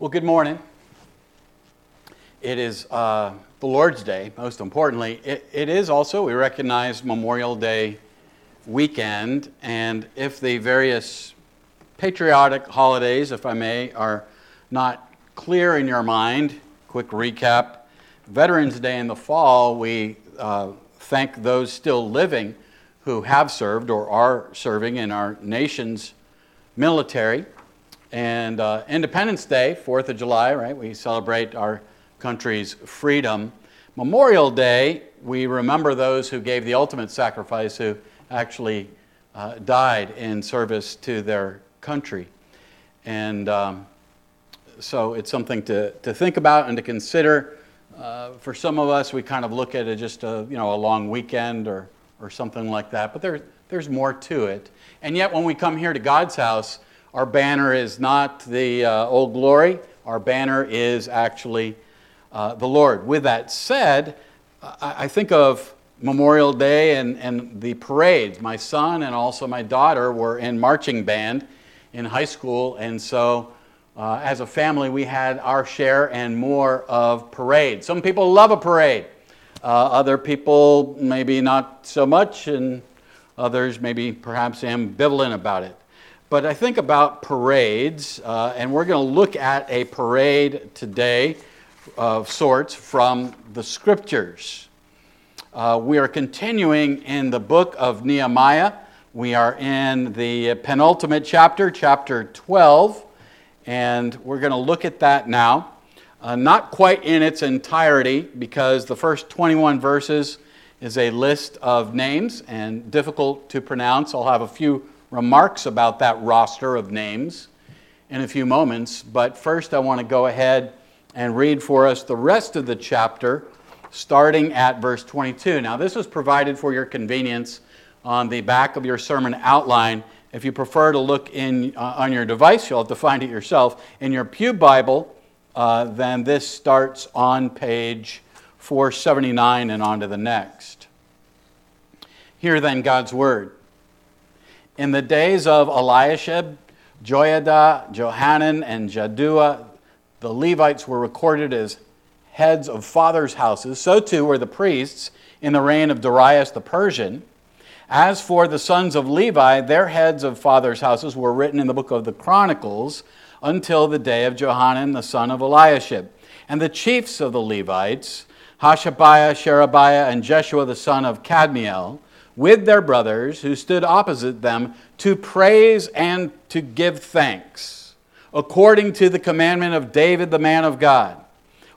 Well, good morning. It is uh, the Lord's Day, most importantly. It, it is also, we recognize Memorial Day weekend, and if the various patriotic holidays, if I may, are not clear in your mind, quick recap Veterans Day in the fall, we uh, thank those still living who have served or are serving in our nation's military. And uh, Independence Day, 4th of July, right? We celebrate our country's freedom. Memorial Day, we remember those who gave the ultimate sacrifice, who actually uh, died in service to their country. And um, so it's something to, to think about and to consider. Uh, for some of us, we kind of look at it just a, you know, a long weekend or, or something like that, but there, there's more to it. And yet, when we come here to God's house, our banner is not the uh, old glory, our banner is actually uh, the Lord. With that said, I, I think of Memorial Day and, and the parades. My son and also my daughter were in marching band in high school, and so uh, as a family, we had our share and more of parades. Some people love a parade, uh, other people maybe not so much, and others maybe perhaps ambivalent about it. But I think about parades, uh, and we're going to look at a parade today of sorts from the scriptures. Uh, we are continuing in the book of Nehemiah. We are in the penultimate chapter, chapter 12, and we're going to look at that now. Uh, not quite in its entirety, because the first 21 verses is a list of names and difficult to pronounce. I'll have a few remarks about that roster of names in a few moments. But first, I want to go ahead and read for us the rest of the chapter, starting at verse 22. Now, this was provided for your convenience on the back of your sermon outline. If you prefer to look in, uh, on your device, you'll have to find it yourself. In your Pew Bible, uh, then this starts on page 479 and on to the next. Hear then God's word. In the days of Eliashib, Joiada, Johanan, and Jaddua, the Levites were recorded as heads of fathers' houses. So too were the priests in the reign of Darius the Persian. As for the sons of Levi, their heads of fathers' houses were written in the book of the Chronicles until the day of Johanan the son of Eliashib. And the chiefs of the Levites, Hashabiah, Sherebiah, and Jeshua the son of Kadmiel, with their brothers who stood opposite them to praise and to give thanks, according to the commandment of David the man of God,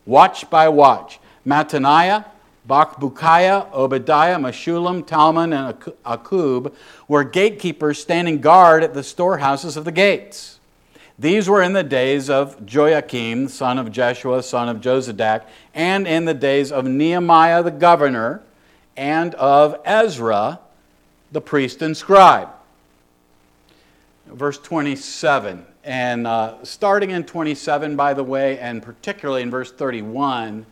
watch by watch. Mattaniah, Bakbukiah, Obadiah, Meshullam, Talmon, and Akub were gatekeepers standing guard at the storehouses of the gates. These were in the days of Joiakim, son of Jeshua, son of Jozadak, and in the days of Nehemiah the governor and of Ezra, the priest and scribe. Verse 27. And uh, starting in 27, by the way, and particularly in verse 31,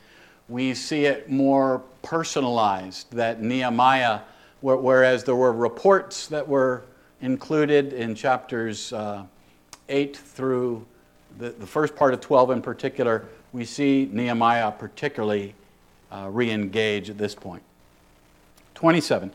we see it more personalized that Nehemiah, whereas there were reports that were included in chapters uh, 8 through the, the first part of 12 in particular, we see Nehemiah particularly uh, re engage at this point. 27.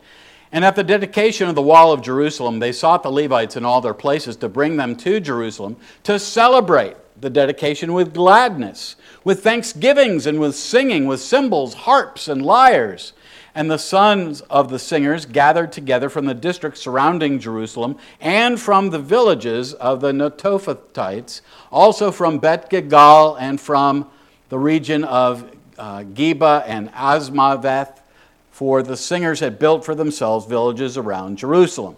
And at the dedication of the wall of Jerusalem, they sought the Levites in all their places to bring them to Jerusalem to celebrate the dedication with gladness, with thanksgivings and with singing, with cymbals, harps, and lyres. And the sons of the singers gathered together from the districts surrounding Jerusalem and from the villages of the Netophathites, also from Beth Gilgal and from the region of uh, Geba and Azmaveth for the singers had built for themselves villages around Jerusalem.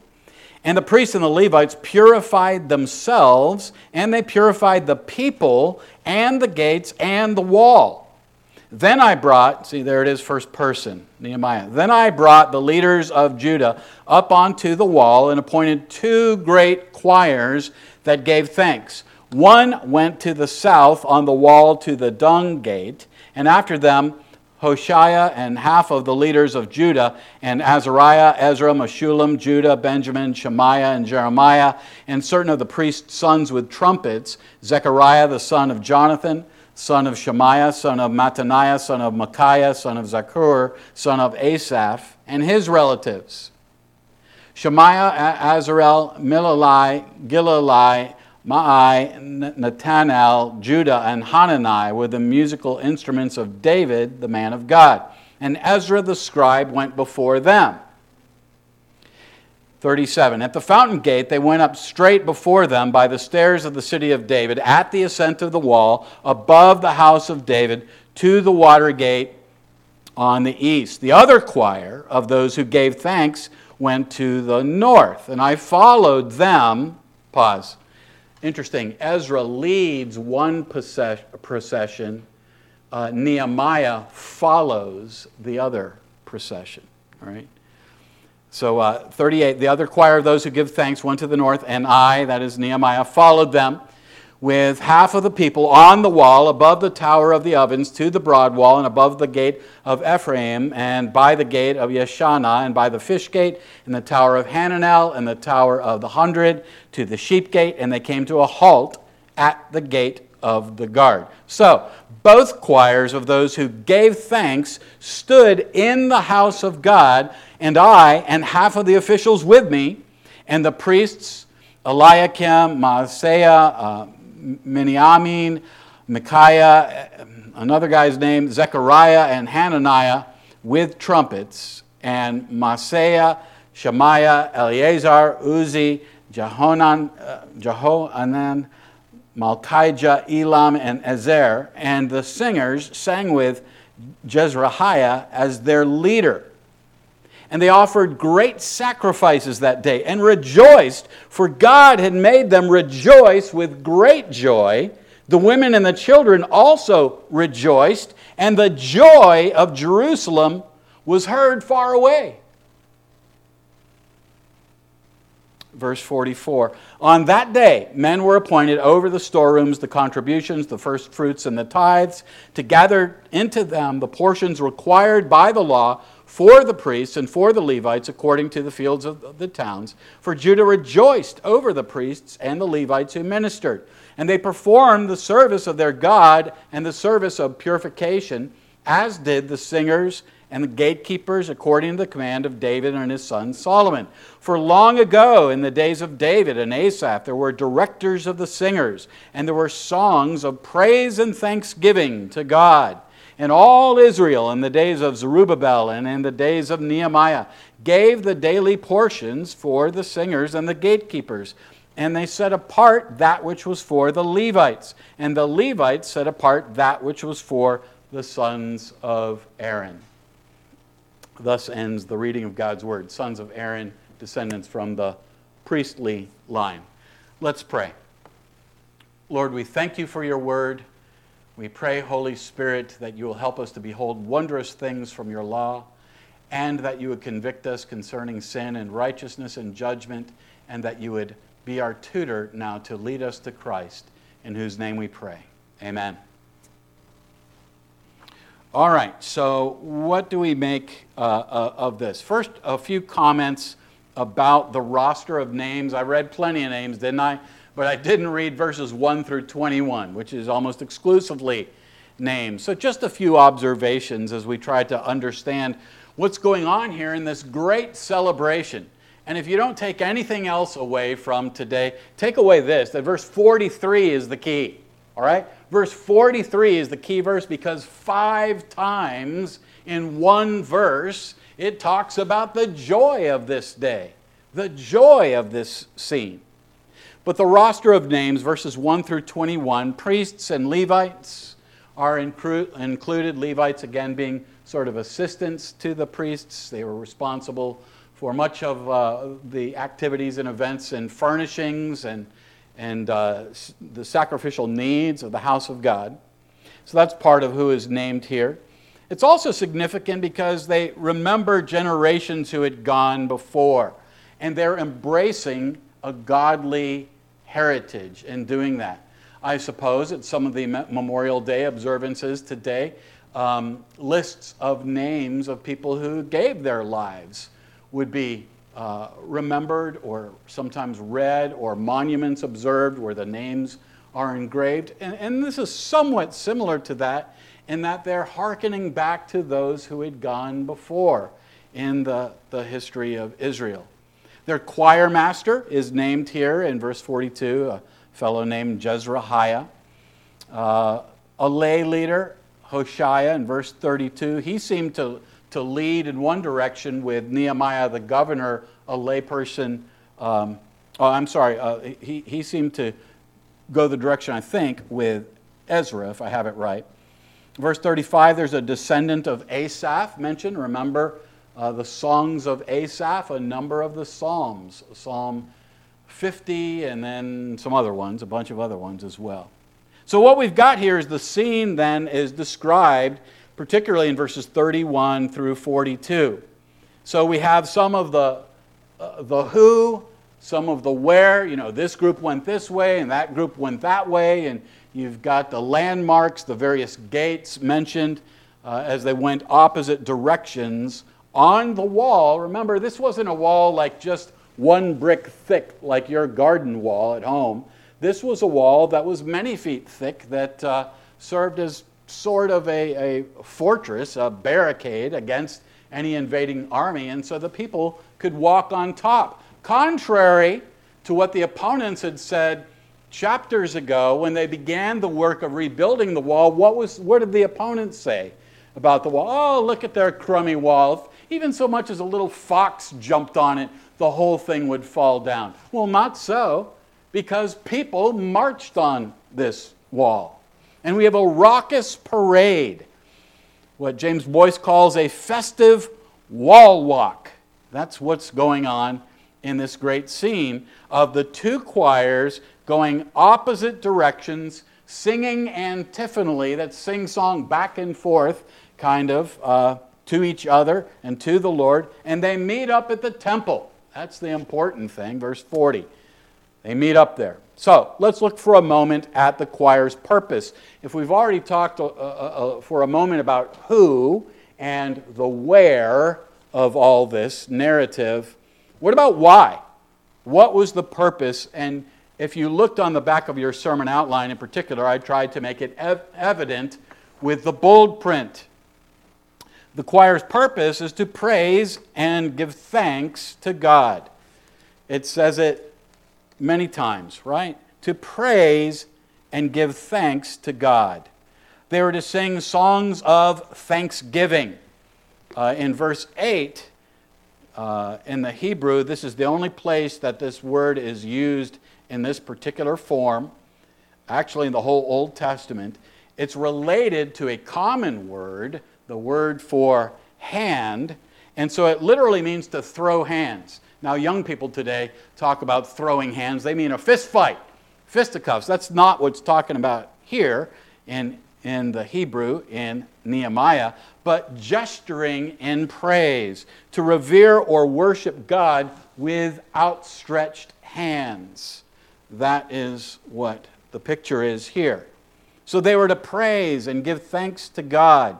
And the priests and the Levites purified themselves, and they purified the people, and the gates, and the wall. Then I brought, see, there it is, first person, Nehemiah. Then I brought the leaders of Judah up onto the wall and appointed two great choirs that gave thanks. One went to the south on the wall to the dung gate, and after them, Hoshea, and half of the leaders of Judah, and Azariah, Ezra, Meshullam, Judah, Benjamin, Shemaiah, and Jeremiah, and certain of the priest's sons with trumpets, Zechariah, the son of Jonathan, son of Shemaiah, son of Mattaniah, son of Micaiah, son of Zaccur, son of Asaph, and his relatives. Shemaiah, Azarel, Milalai, Gilalai, Maai, Nathanael, Judah, and Hanani were the musical instruments of David, the man of God. And Ezra the scribe went before them. 37. At the fountain gate, they went up straight before them by the stairs of the city of David, at the ascent of the wall, above the house of David, to the water gate on the east. The other choir of those who gave thanks went to the north, and I followed them. Pause Interesting. Ezra leads one procession, uh, Nehemiah follows the other procession. All right? So, uh, 38, the other choir of those who give thanks went to the north, and I, that is Nehemiah, followed them with half of the people on the wall above the tower of the ovens to the broad wall and above the gate of Ephraim and by the gate of Yeshana and by the fish gate and the tower of Hananel and the tower of the hundred to the sheep gate and they came to a halt at the gate of the guard. So both choirs of those who gave thanks stood in the house of God and I and half of the officials with me and the priests Eliakim, Maaseiah, uh, Miniamin, Micaiah, another guy's name, Zechariah, and Hananiah with trumpets, and Maaseiah, Shemaiah, Eleazar, Uzzi, Jehonan, uh, Jehoanan, Malchijah, Elam, and Ezer, and the singers sang with Jezrahiah as their leader. And they offered great sacrifices that day and rejoiced, for God had made them rejoice with great joy. The women and the children also rejoiced, and the joy of Jerusalem was heard far away. Verse 44 On that day, men were appointed over the storerooms, the contributions, the first fruits, and the tithes, to gather into them the portions required by the law for the priests and for the Levites according to the fields of the towns. For Judah rejoiced over the priests and the Levites who ministered. And they performed the service of their God and the service of purification, as did the singers and the gatekeepers according to the command of David and his son Solomon. For long ago, in the days of David and Asaph, there were directors of the singers, and there were songs of praise and thanksgiving to God. And all Israel in the days of Zerubbabel and in the days of Nehemiah gave the daily portions for the singers and the gatekeepers. And they set apart that which was for the Levites. And the Levites set apart that which was for the sons of Aaron. Thus ends the reading of God's word. Sons of Aaron, descendants from the priestly line. Let's pray. Lord, we thank you for your word. We pray, Holy Spirit, that you will help us to behold wondrous things from your law, and that you would convict us concerning sin and righteousness and judgment, and that you would be our tutor now to lead us to Christ, in whose name we pray. Amen. All right, so what do we make uh, uh, of this? First, a few comments about the roster of names. I read plenty of names, didn't I? But I didn't read verses 1 through 21, which is almost exclusively names. So, just a few observations as we try to understand what's going on here in this great celebration. And if you don't take anything else away from today, take away this that verse 43 is the key. All right? Verse 43 is the key verse because five times in one verse it talks about the joy of this day, the joy of this scene. But the roster of names, verses 1 through 21, priests and Levites are inclu- included. Levites, again, being sort of assistants to the priests. They were responsible for much of uh, the activities and events and furnishings and, and uh, the sacrificial needs of the house of God. So that's part of who is named here. It's also significant because they remember generations who had gone before, and they're embracing a godly heritage in doing that. I suppose at some of the Memorial Day observances today, um, lists of names of people who gave their lives would be uh, remembered or sometimes read or monuments observed where the names are engraved. And, and this is somewhat similar to that in that they're hearkening back to those who had gone before in the, the history of Israel. Their choir master is named here in verse 42, a fellow named Jezrahiah. Uh, a lay leader, Hoshea, in verse 32, he seemed to, to lead in one direction with Nehemiah the governor, a layperson. Um, oh, I'm sorry, uh, he, he seemed to go the direction, I think, with Ezra, if I have it right. Verse 35, there's a descendant of Asaph mentioned. Remember uh, the songs of Asaph, a number of the Psalms, Psalm 50, and then some other ones, a bunch of other ones as well. So, what we've got here is the scene then is described, particularly in verses 31 through 42. So, we have some of the, uh, the who, some of the where. You know, this group went this way and that group went that way, and you've got the landmarks, the various gates mentioned uh, as they went opposite directions on the wall. Remember, this wasn't a wall like just one brick thick, like your garden wall at home. This was a wall that was many feet thick that uh, served as sort of a, a fortress, a barricade against any invading army, and so the people could walk on top. Contrary to what the opponents had said chapters ago when they began the work of rebuilding the wall, what, was, what did the opponents say about the wall? Oh, look at their crummy wall even so much as a little fox jumped on it, the whole thing would fall down. Well, not so, because people marched on this wall. And we have a raucous parade, what James Boice calls a festive wall walk. That's what's going on in this great scene of the two choirs going opposite directions, singing antiphonally, that sing song back and forth, kind of. Uh, to each other and to the Lord, and they meet up at the temple. That's the important thing, verse 40. They meet up there. So let's look for a moment at the choir's purpose. If we've already talked uh, uh, uh, for a moment about who and the where of all this narrative, what about why? What was the purpose? And if you looked on the back of your sermon outline in particular, I tried to make it ev- evident with the bold print. The choir's purpose is to praise and give thanks to God. It says it many times, right? To praise and give thanks to God. They were to sing songs of thanksgiving. Uh, in verse 8, uh, in the Hebrew, this is the only place that this word is used in this particular form, actually, in the whole Old Testament. It's related to a common word the word for hand, and so it literally means to throw hands. Now, young people today talk about throwing hands, they mean a fist fight, fisticuffs. That's not what's talking about here in, in the Hebrew in Nehemiah, but gesturing in praise, to revere or worship God with outstretched hands. That is what the picture is here. So they were to praise and give thanks to God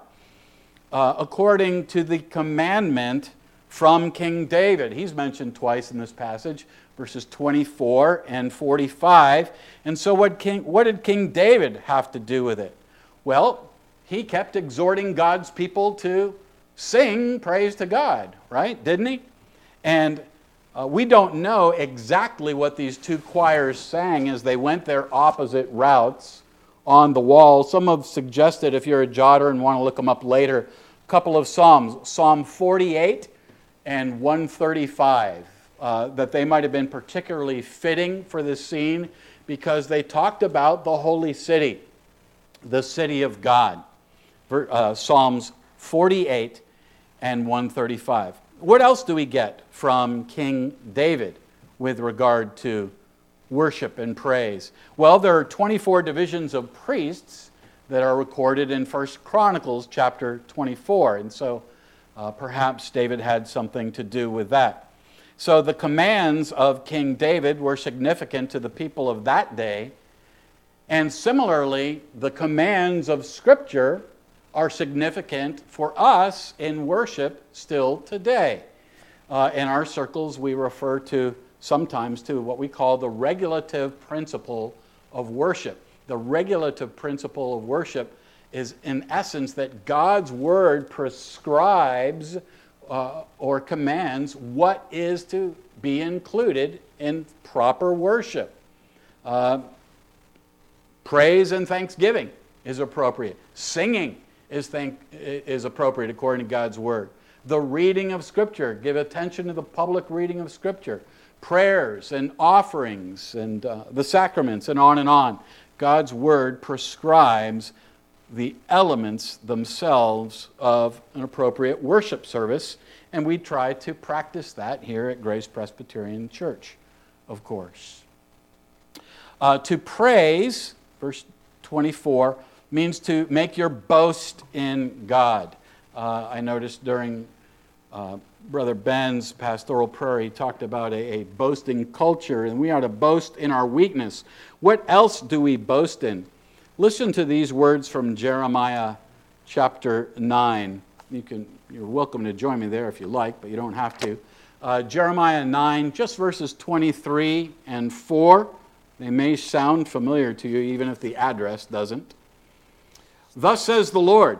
uh, according to the commandment from King David. He's mentioned twice in this passage, verses 24 and 45. And so, what, King, what did King David have to do with it? Well, he kept exhorting God's people to sing praise to God, right? Didn't he? And uh, we don't know exactly what these two choirs sang as they went their opposite routes on the wall. Some have suggested, if you're a jotter and want to look them up later, a couple of Psalms, Psalm 48 and 135, uh, that they might have been particularly fitting for this scene because they talked about the holy city, the city of God. Uh, Psalms 48 and 135. What else do we get from King David with regard to worship and praise? Well, there are 24 divisions of priests that are recorded in First Chronicles chapter 24, and so uh, perhaps David had something to do with that. So the commands of King David were significant to the people of that day, and similarly, the commands of Scripture are significant for us in worship still today. Uh, in our circles, we refer to sometimes to what we call the regulative principle of worship. The regulative principle of worship is, in essence, that God's word prescribes uh, or commands what is to be included in proper worship. Uh, praise and thanksgiving is appropriate. Singing is, thank, is appropriate according to God's word. The reading of Scripture, give attention to the public reading of Scripture. Prayers and offerings and uh, the sacraments and on and on. God's word prescribes the elements themselves of an appropriate worship service, and we try to practice that here at Grace Presbyterian Church, of course. Uh, to praise, verse 24, means to make your boast in God. Uh, I noticed during uh, Brother Ben's pastoral prayer, he talked about a, a boasting culture, and we are to boast in our weakness. What else do we boast in? Listen to these words from Jeremiah chapter 9. You can, you're welcome to join me there if you like, but you don't have to. Uh, Jeremiah 9, just verses 23 and 4. They may sound familiar to you, even if the address doesn't. Thus says the Lord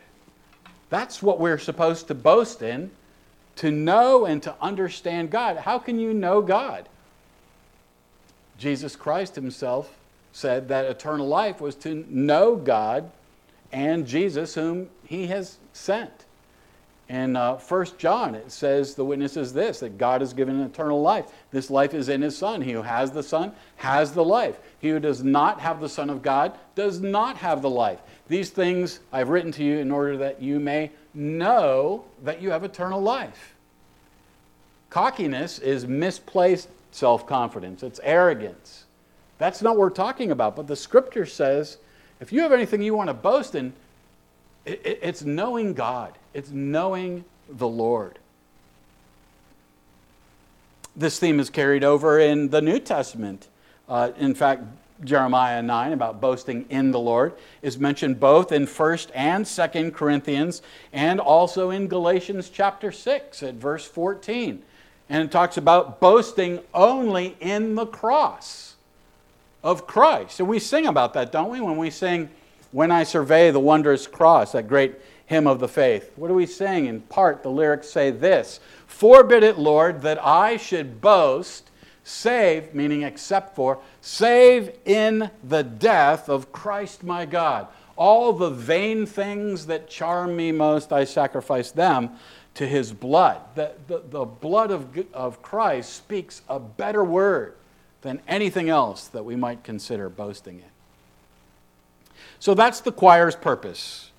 That's what we're supposed to boast in, to know and to understand God. How can you know God? Jesus Christ himself said that eternal life was to know God and Jesus, whom he has sent. In uh, 1 John, it says, the witness is this that God has given eternal life. This life is in his Son. He who has the Son has the life. He who does not have the Son of God does not have the life. These things I've written to you in order that you may know that you have eternal life. Cockiness is misplaced self confidence, it's arrogance. That's not what we're talking about. But the scripture says if you have anything you want to boast in, it's knowing God, it's knowing the Lord. This theme is carried over in the New Testament. Uh, in fact, Jeremiah 9 about boasting in the Lord is mentioned both in 1st and 2nd Corinthians and also in Galatians chapter 6 at verse 14. And it talks about boasting only in the cross of Christ. And we sing about that, don't we? When we sing, When I Survey the Wondrous Cross, that great hymn of the faith. What do we sing? In part, the lyrics say this Forbid it, Lord, that I should boast, save, meaning except for, save in the death of Christ my God. All the vain things that charm me most, I sacrifice them to his blood. The, the, the blood of, of Christ speaks a better word than anything else that we might consider boasting in. So that's the choir's purpose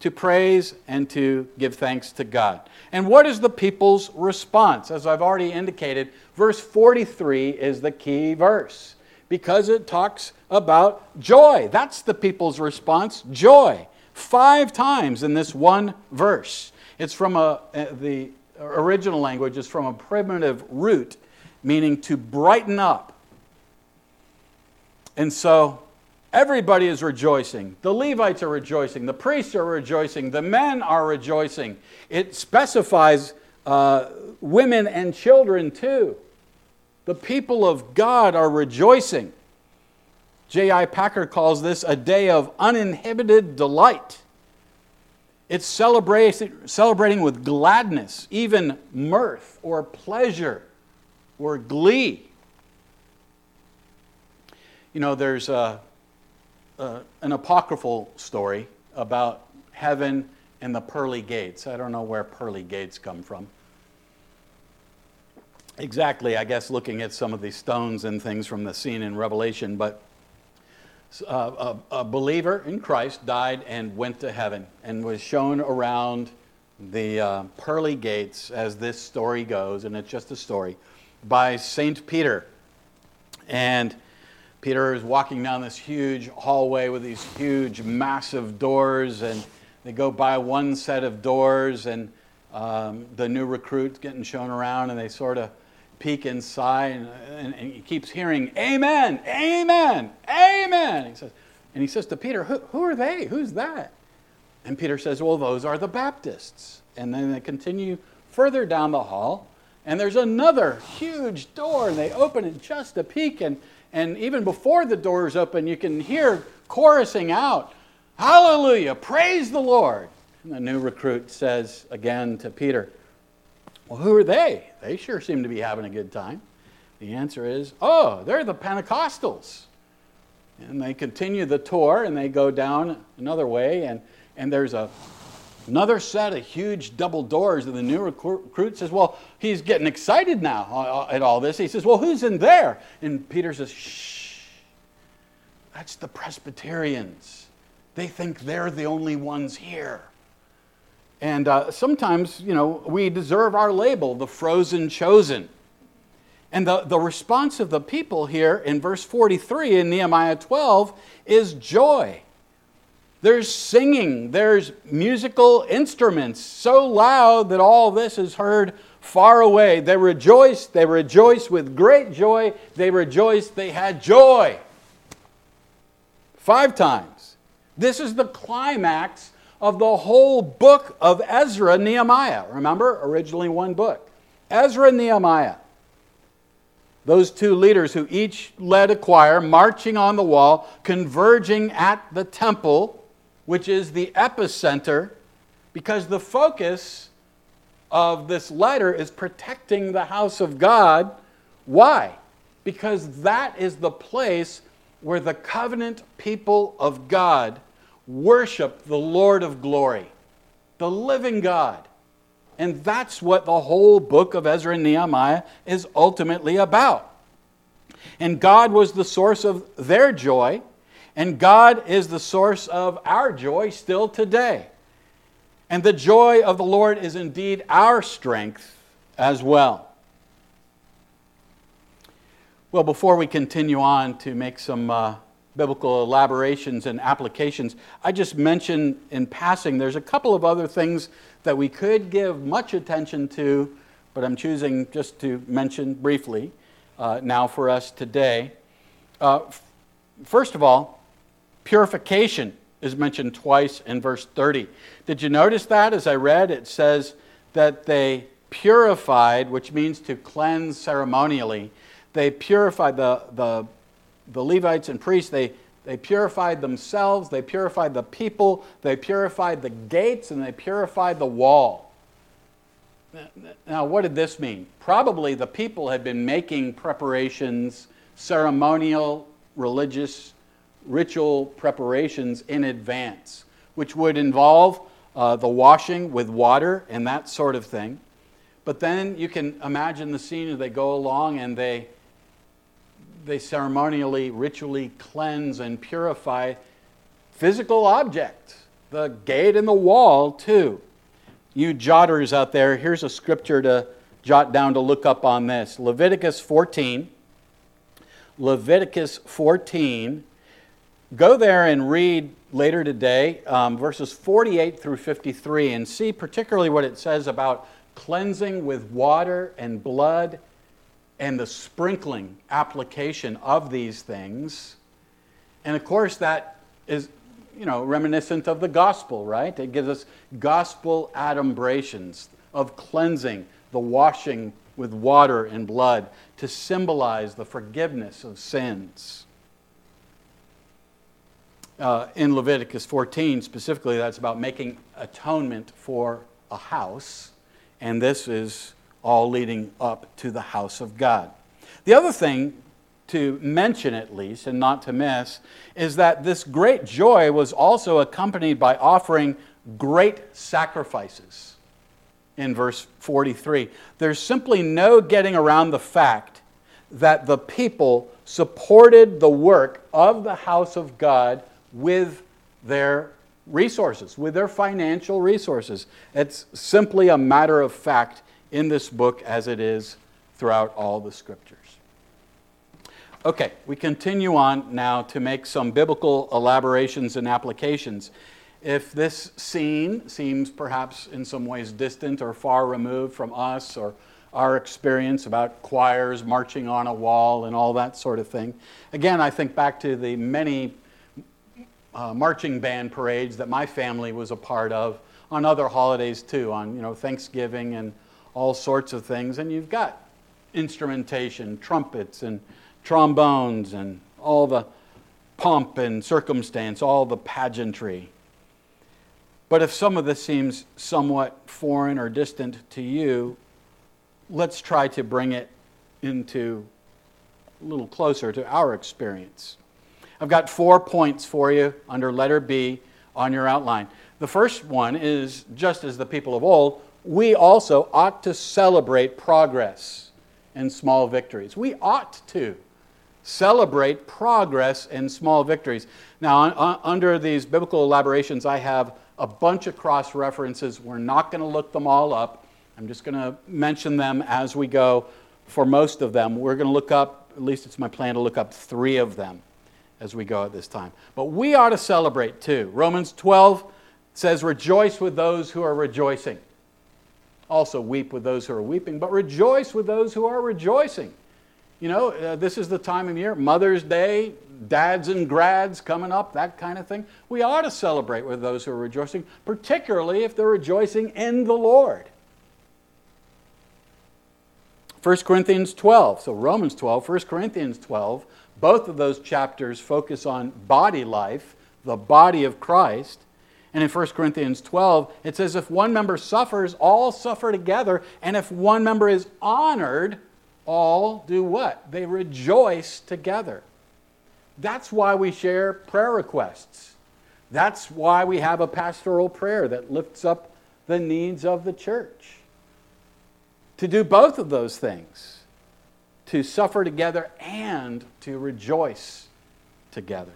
to praise and to give thanks to God. And what is the people's response? As I've already indicated, verse 43 is the key verse because it talks about joy. That's the people's response joy. Five times in this one verse. It's from a, uh, the original language is from a primitive root meaning to brighten up and so everybody is rejoicing. The Levites are rejoicing. The priests are rejoicing. The men are rejoicing. It specifies uh, women and children too. The people of God are rejoicing. J.I. Packer calls this a day of uninhibited delight. It's celebrating with gladness, even mirth or pleasure or glee. You know, there's a, a, an apocryphal story about heaven and the pearly gates. I don't know where pearly gates come from. Exactly, I guess, looking at some of these stones and things from the scene in Revelation, but a, a, believer in Christ died and went to heaven and was shown around the uh, pearly gates, as this story goes, and it's just a story, by St. Peter. And Peter is walking down this huge hallway with these huge, massive doors, and they go by one set of doors, and um, the new recruit's getting shown around, and they sort of peek inside, and, and, and, he keeps hearing, Amen, Amen, Amen. He says, and he says to Peter, who, who are they? Who's that? And Peter says, Well, those are the Baptists. And then they continue further down the hall, and there's another huge door, and they open it just a peek, and, and even before the doors open, you can hear chorusing out, Hallelujah, praise the Lord. And the new recruit says again to Peter, Well, who are they? They sure seem to be having a good time. The answer is, Oh, they're the Pentecostals. And they continue the tour and they go down another way, and, and there's a Another set of huge double doors, and the new recruit says, Well, he's getting excited now uh, uh, at all this. He says, Well, who's in there? And Peter says, Shh, that's the Presbyterians. They think they're the only ones here. And uh, sometimes, you know, we deserve our label, the frozen chosen. And the, the response of the people here in verse 43 in Nehemiah 12 is joy. There's singing, there's musical instruments so loud that all this is heard far away. They rejoice, they rejoice with great joy, they rejoice, they had joy. Five times. This is the climax of the whole book of Ezra Nehemiah. Remember, originally one book. Ezra Nehemiah. Those two leaders who each led a choir marching on the wall, converging at the temple which is the epicenter, because the focus of this letter is protecting the house of God. Why? Because that is the place where the covenant people of God worship the Lord of glory, the living God. And that's what the whole book of Ezra and Nehemiah is ultimately about. And God was the source of their joy, and God is the source of our joy still today. And the joy of the Lord is indeed our strength as well. Well, before we continue on to make some uh, biblical elaborations and applications, I just mentioned in passing there's a couple of other things that we could give much attention to, but I'm choosing just to mention briefly uh, now for us today. Uh, first of all, Purification is mentioned twice in verse 30. Did you notice that as I read? It says that they purified, which means to cleanse ceremonially. They purified the, the, the Levites and priests, they, they purified themselves, they purified the people, they purified the gates, and they purified the wall. Now, what did this mean? Probably the people had been making preparations, ceremonial, religious ritual preparations in advance, which would involve uh, the washing with water and that sort of thing. But then you can imagine the scene as they go along and they, they ceremonially, ritually cleanse and purify physical objects, the gate and the wall, too. You jotters out there, here's a scripture to jot down to look up on this Leviticus 14. Leviticus 14 Go there and read later today um, verses 48 through 53 and see particularly what it says about cleansing with water and blood and the sprinkling application of these things. And of course, that is, you know, reminiscent of the gospel, right? It gives us gospel adumbrations of cleansing, the washing with water and blood to symbolize the forgiveness of sins uh, in Leviticus 14, specifically, that's about making atonement for a house, and this is all leading up to the house of God. The other thing to mention, at least, and not to miss, is that this great joy was also accompanied by offering great sacrifices in verse 43. There's simply no getting around the fact that the people supported the work of the house of God with their resources, with their financial resources. It's simply a matter of fact in this book as it is throughout all the scriptures. Okay, we continue on now to make some biblical elaborations and applications. If this scene seems perhaps in some ways distant or far removed from us or our experience about choirs marching on a wall and all that sort of thing, again, I think back to the many uh, marching band parades that my family was a part of on other holidays too, on you know Thanksgiving and all sorts of things. And you've got instrumentation, trumpets and trombones and all the pomp and circumstance, all the pageantry. But if some of this seems somewhat foreign or distant to you, let's try to bring it into a little closer to our experience. I've got four points for you under letter B on your outline. The first one is just as the people of old, we also ought to celebrate progress and small victories. We ought to celebrate progress and small victories. Now, under these biblical elaborations, I have a bunch of cross references. We're not going to look them all up. I'm just going to mention them as we go for most of them. We're going to look up, at least it's my plan to look up three of them as we go at this time. But we ought to celebrate too. Romans 12 says, Rejoice with those who are rejoicing. Also, weep with those who are weeping, but rejoice with those who are rejoicing. You know, uh, this is the time of year, Mother's Day, dads and grads coming up, that kind of thing. We ought to celebrate with those who are rejoicing, particularly if they're rejoicing in the Lord. 1 Corinthians 12, so Romans 12, 1 Corinthians 12 both of those chapters focus on body life, the body of Christ. And in 1 Corinthians 12, it says, If one member suffers, all suffer together. And if one member is honored, all do what? They rejoice together. That's why we share prayer requests. That's why we have a pastoral prayer that lifts up the needs of the church. To do both of those things to suffer together and to rejoice together.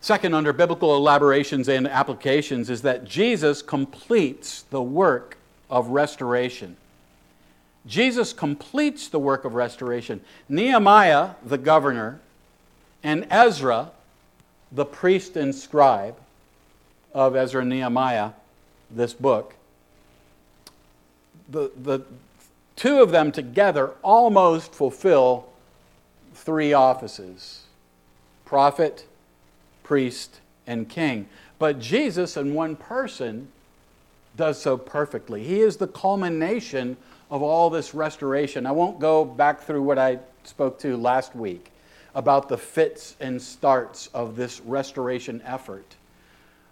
Second, under biblical elaborations and applications, is that Jesus completes the work of restoration. Jesus completes the work of restoration. Nehemiah, the governor, and Ezra, the priest and scribe of Ezra and Nehemiah, this book, the, the, two of them together almost fulfill three offices prophet, priest, and king. But Jesus, in one person, does so perfectly. He is the culmination of all this restoration. I won't go back through what I spoke to last week about the fits and starts of this restoration effort,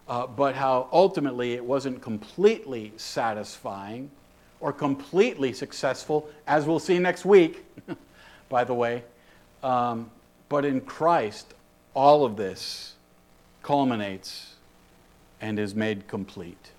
uh, but how ultimately it wasn't completely satisfying or completely successful, as we'll see next week, by the way. Um, but in Christ, all of this culminates and is made complete.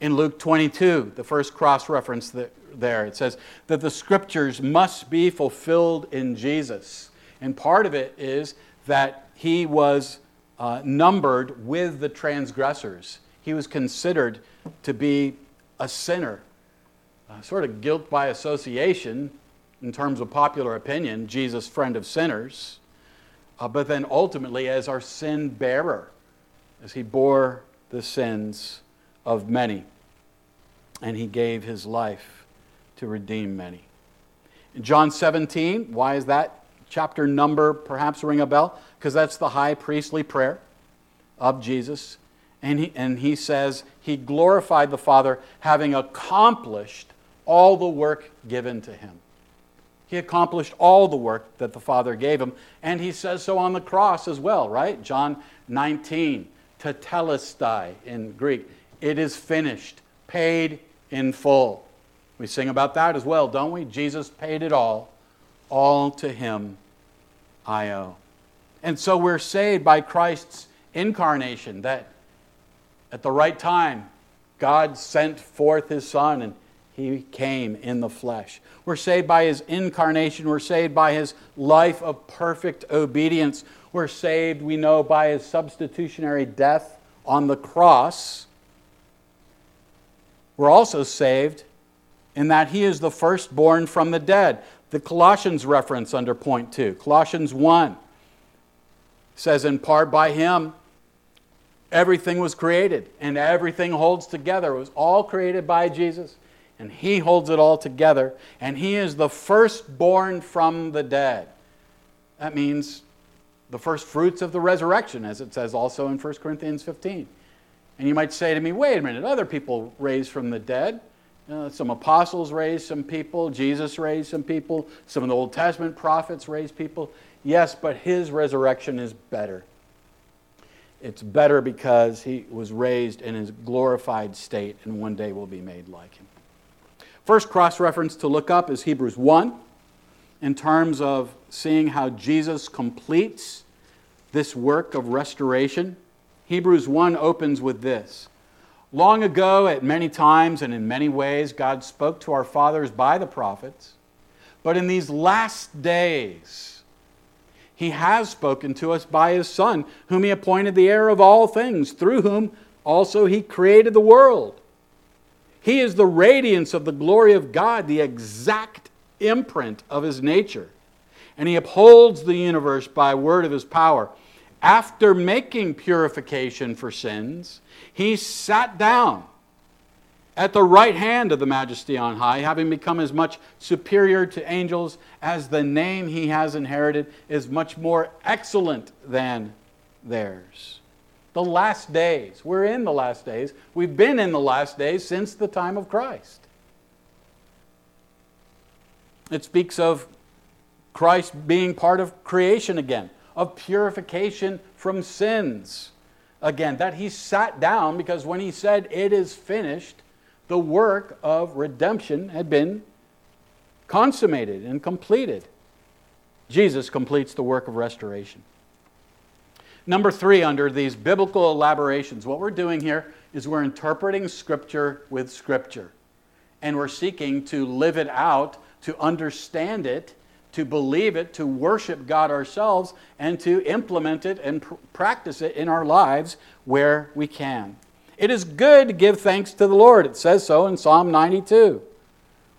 In Luke 22, the first cross reference there, it says that the scriptures must be fulfilled in Jesus. And part of it is that he was uh, numbered with the transgressors. He was considered to be a sinner uh, sort of guilt by association in terms of popular opinion, Jesus, friend of sinners, uh, but then ultimately as our sin bearer, as he bore the sins of many, and he gave his life to redeem many. In John 17, why is that chapter number perhaps ring a bell? Because that's the high priestly prayer of Jesus. And he, and he says he glorified the Father, having accomplished all the work given to him. He accomplished all the work that the Father gave him, and he says so on the cross as well, right? John 19, tetelestai in Greek. It is finished, paid in full. We sing about that as well, don't we? Jesus paid it all. All to him I owe. And so we're saved by Christ's incarnation, that at the right time, God sent forth his Son and He came in the flesh. We're saved by his incarnation. We're saved by his life of perfect obedience. We're saved, we know, by his substitutionary death on the cross. We're also saved in that he is the firstborn from the dead. The Colossians reference under point two. Colossians 1 says, in part, by him everything was created and everything holds together. It was all created by Jesus and he holds it all together, and he is the firstborn from the dead. That means the first fruits of the resurrection, as it says also in 1 Corinthians 15. And you might say to me, wait a minute, other people raised from the dead. Uh, some apostles raised some people, Jesus raised some people, some of the Old Testament prophets raised people. Yes, but his resurrection is better. It's better because he was raised in his glorified state and one day will be made like him. First cross reference to look up is Hebrews 1 in terms of seeing how Jesus completes this work of restoration. Hebrews 1 opens with this Long ago, at many times and in many ways, God spoke to our fathers by the prophets, but in these last days, He has spoken to us by His Son, whom He appointed the heir of all things, through whom also He created the world. He is the radiance of the glory of God, the exact imprint of his nature. And he upholds the universe by word of his power. After making purification for sins, he sat down at the right hand of the majesty on high, having become as much superior to angels as the name he has inherited is much more excellent than theirs the last days. We're in the last days. We've been in the last days since the time of Christ. It speaks of Christ being part of creation again, of purification from sins again, that he sat down because when he said, It is finished, the work of redemption had been consummated and completed. Jesus completes the work of restoration. Number three, under these biblical elaborations, what we're doing here is we're interpreting Scripture with Scripture. And we're seeking to live it out, to understand it, to believe it, to worship God ourselves, and to implement it and pr- practice it in our lives where we can. It is good to give thanks to the Lord. It says so in Psalm 92,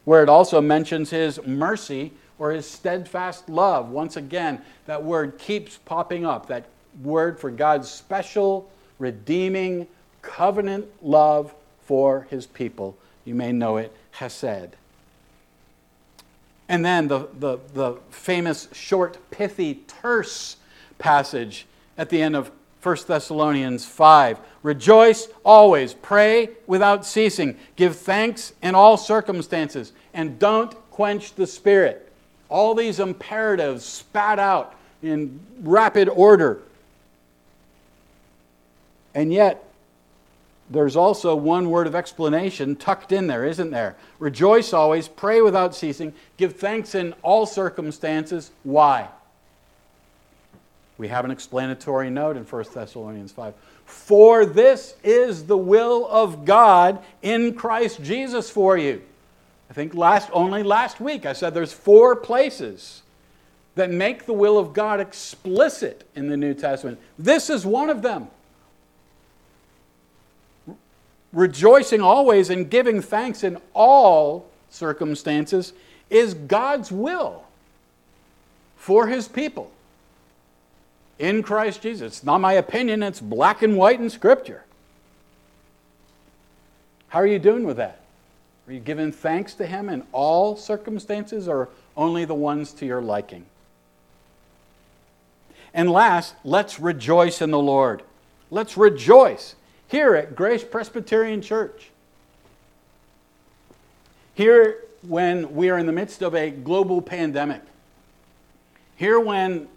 where it also mentions His mercy or His steadfast love. Once again, that word keeps popping up, that word for God's special, redeeming, covenant love for his people. You may know it, Hesed. And then the, the, the famous short, pithy, terse passage at the end of 1 Thessalonians 5. Rejoice always, pray without ceasing, give thanks in all circumstances, and don't quench the spirit. All these imperatives spat out in rapid order and yet, there's also one word of explanation tucked in there, isn't there? Rejoice always, pray without ceasing, give thanks in all circumstances. Why? We have an explanatory note in 1 Thessalonians 5. For this is the will of God in Christ Jesus for you. I think last only last week I said there's four places that make the will of God explicit in the New Testament. This is one of them rejoicing always and giving thanks in all circumstances is God's will for his people in Christ Jesus. It's not my opinion, it's black and white in Scripture. How are you doing with that? Are you giving thanks to him in all circumstances or only the ones to your liking? And last, let's rejoice in the Lord. Let's rejoice here at Grace Presbyterian Church. Here, when we are in the midst of a global pandemic. Here, when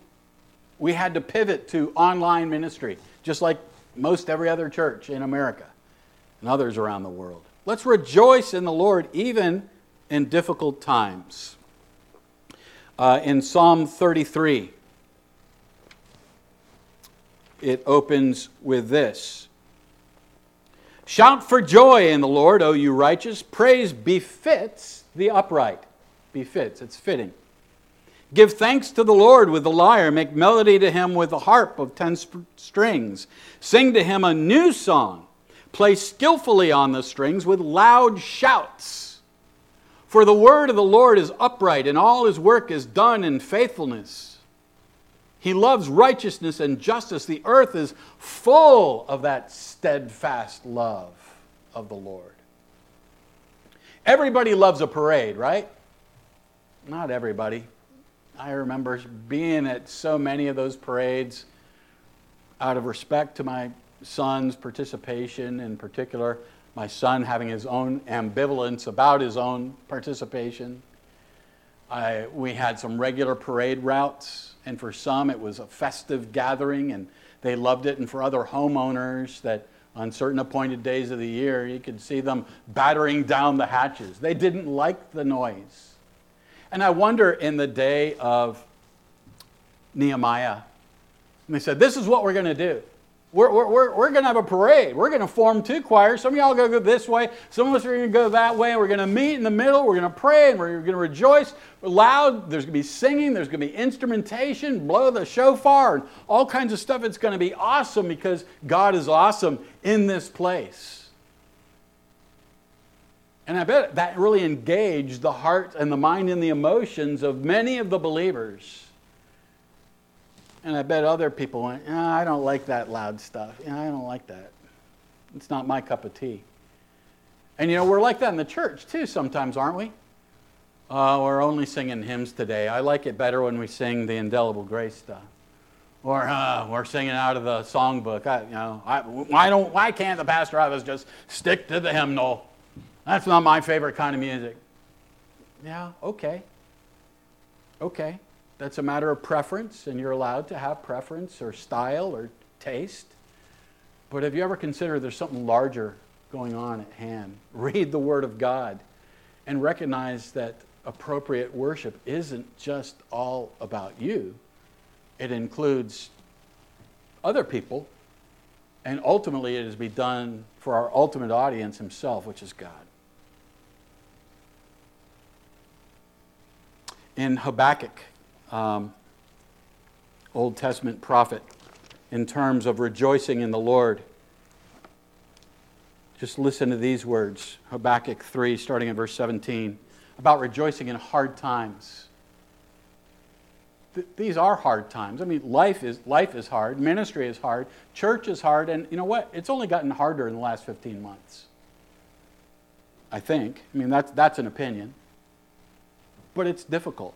we had to pivot to online ministry, just like most every other church in America and others around the world. Let's rejoice in the Lord even in difficult times. Uh, in Psalm 33, it opens with this Shout for joy in the Lord, O you righteous. Praise befits the upright. Befits, it's fitting. Give thanks to the Lord with the lyre. Make melody to him with the harp of ten strings. Sing to him a new song. Play skillfully on the strings with loud shouts. For the word of the Lord is upright, and all his work is done in faithfulness. He loves righteousness and justice. The earth is full of that steadfast love of the Lord. Everybody loves a parade, right? Not everybody. I remember being at so many of those parades out of respect to my son's participation, in particular, my son having his own ambivalence about his own participation. I, we had some regular parade routes, and for some it was a festive gathering, and they loved it. And for other homeowners, that on certain appointed days of the year, you could see them battering down the hatches. They didn't like the noise. And I wonder in the day of Nehemiah, and they said, This is what we're going to do. We're, we're, we're, going to have a parade. We're going to form two choirs. Some of y'all go, go this way. Some of us are going to go that way. We're going to meet in the middle. We're going to pray and we're going to rejoice loud. There's going to be singing. There's going to be instrumentation, blow the shofar, and all kinds of stuff. It's going to be awesome because God is awesome in this place. And I bet that really engaged the heart and the mind and the emotions of many of the believers. And I bet other people went, oh, I don't like that loud stuff. I don't like that. It's not my cup of tea. And you know, we're like that in the church too sometimes, aren't we? Uh, we're only singing hymns today. I like it better when we sing the indelible grace stuff. Or uh, we're singing out of the songbook. I, you know, I, why, don't, why can't the pastor of us just stick to the hymnal? That's not my favorite kind of music. Yeah, okay. Okay. That's a matter of preference, and you're allowed to have preference or style or taste. But have you ever considered there's something larger going on at hand? Read the Word of God and recognize that appropriate worship isn't just all about you, it includes other people, and ultimately it is to be done for our ultimate audience Himself, which is God. in Habakkuk, um, Old Testament prophet, in terms of rejoicing in the Lord. Just listen to these words Habakkuk 3, starting at verse 17, about rejoicing in hard times. Th- these are hard times. I mean, life is, life is hard, ministry is hard, church is hard, and you know what? It's only gotten harder in the last 15 months. I think. I mean, that's, that's an opinion but it's difficult.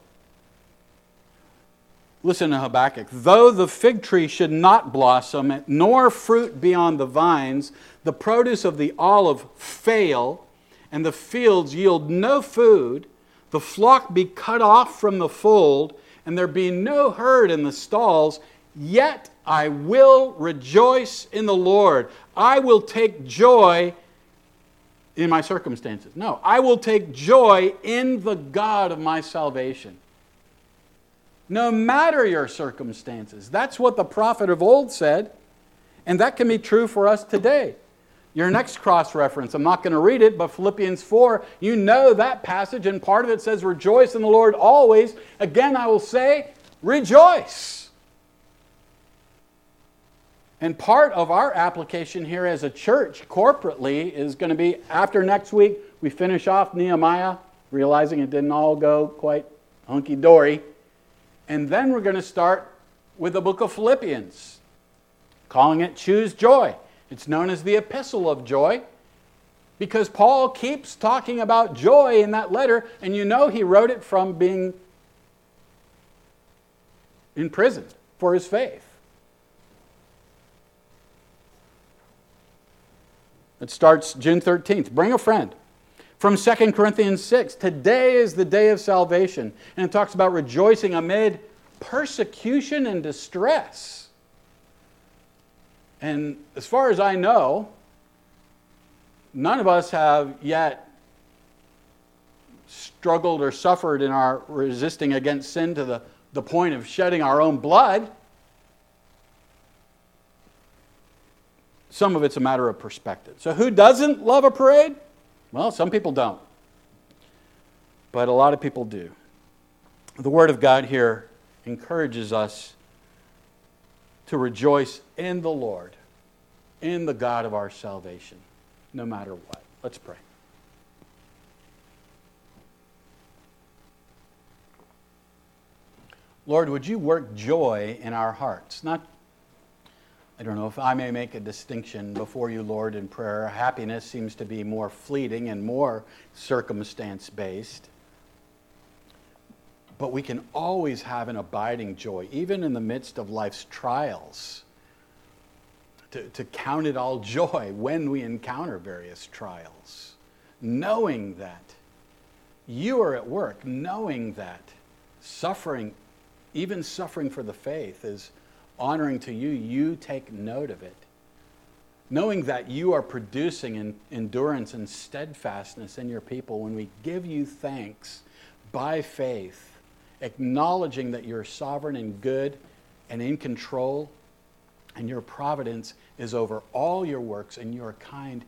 Listen to Habakkuk. Though the fig tree should not blossom, nor fruit be on the vines, the produce of the olive fail, and the fields yield no food, the flock be cut off from the fold, and there be no herd in the stalls, yet I will rejoice in the Lord. I will take joy in my circumstances. No, I will take joy in the God of my salvation. No matter your circumstances. That's what the prophet of old said, and that can be true for us today. Your next cross reference, I'm not going to read it, but Philippians 4, you know that passage, and part of it says, Rejoice in the Lord always. Again, I will say, Rejoice. And part of our application here as a church corporately is going to be after next week, we finish off Nehemiah, realizing it didn't all go quite hunky dory. And then we're going to start with the book of Philippians, calling it Choose Joy. It's known as the Epistle of Joy because Paul keeps talking about joy in that letter, and you know he wrote it from being in prison for his faith. It starts June 13th. Bring a friend. From 2 Corinthians 6, today is the day of salvation. And it talks about rejoicing amid persecution and distress. And as far as I know, none of us have yet struggled or suffered in our resisting against sin to the, the point of shedding our own blood. some of it's a matter of perspective. So, who doesn't love a parade? Well, some people don't, but a lot of people do. The Word of God here encourages us to rejoice in the Lord, in the God of our salvation, no matter what. Let's pray. Lord, would you work joy in our hearts? Not, I don't know if I may make a distinction before you, Lord, in prayer. Happiness seems to be more fleeting and more circumstance based. But we can always have an abiding joy, even in the midst of life's trials. To, to count it all joy when we encounter various trials, knowing that you are at work, knowing that suffering even suffering for the faith is honoring to you, you take note of it. Knowing that you are producing endurance and steadfastness in your people when we give you thanks by faith, acknowledging that you're sovereign and good and in control, and your providence is over all your works, and you are kind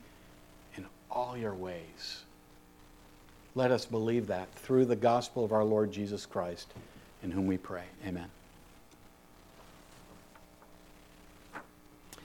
in all your ways. Let us believe that through the gospel of our Lord Jesus Christ in whom we pray. Amen.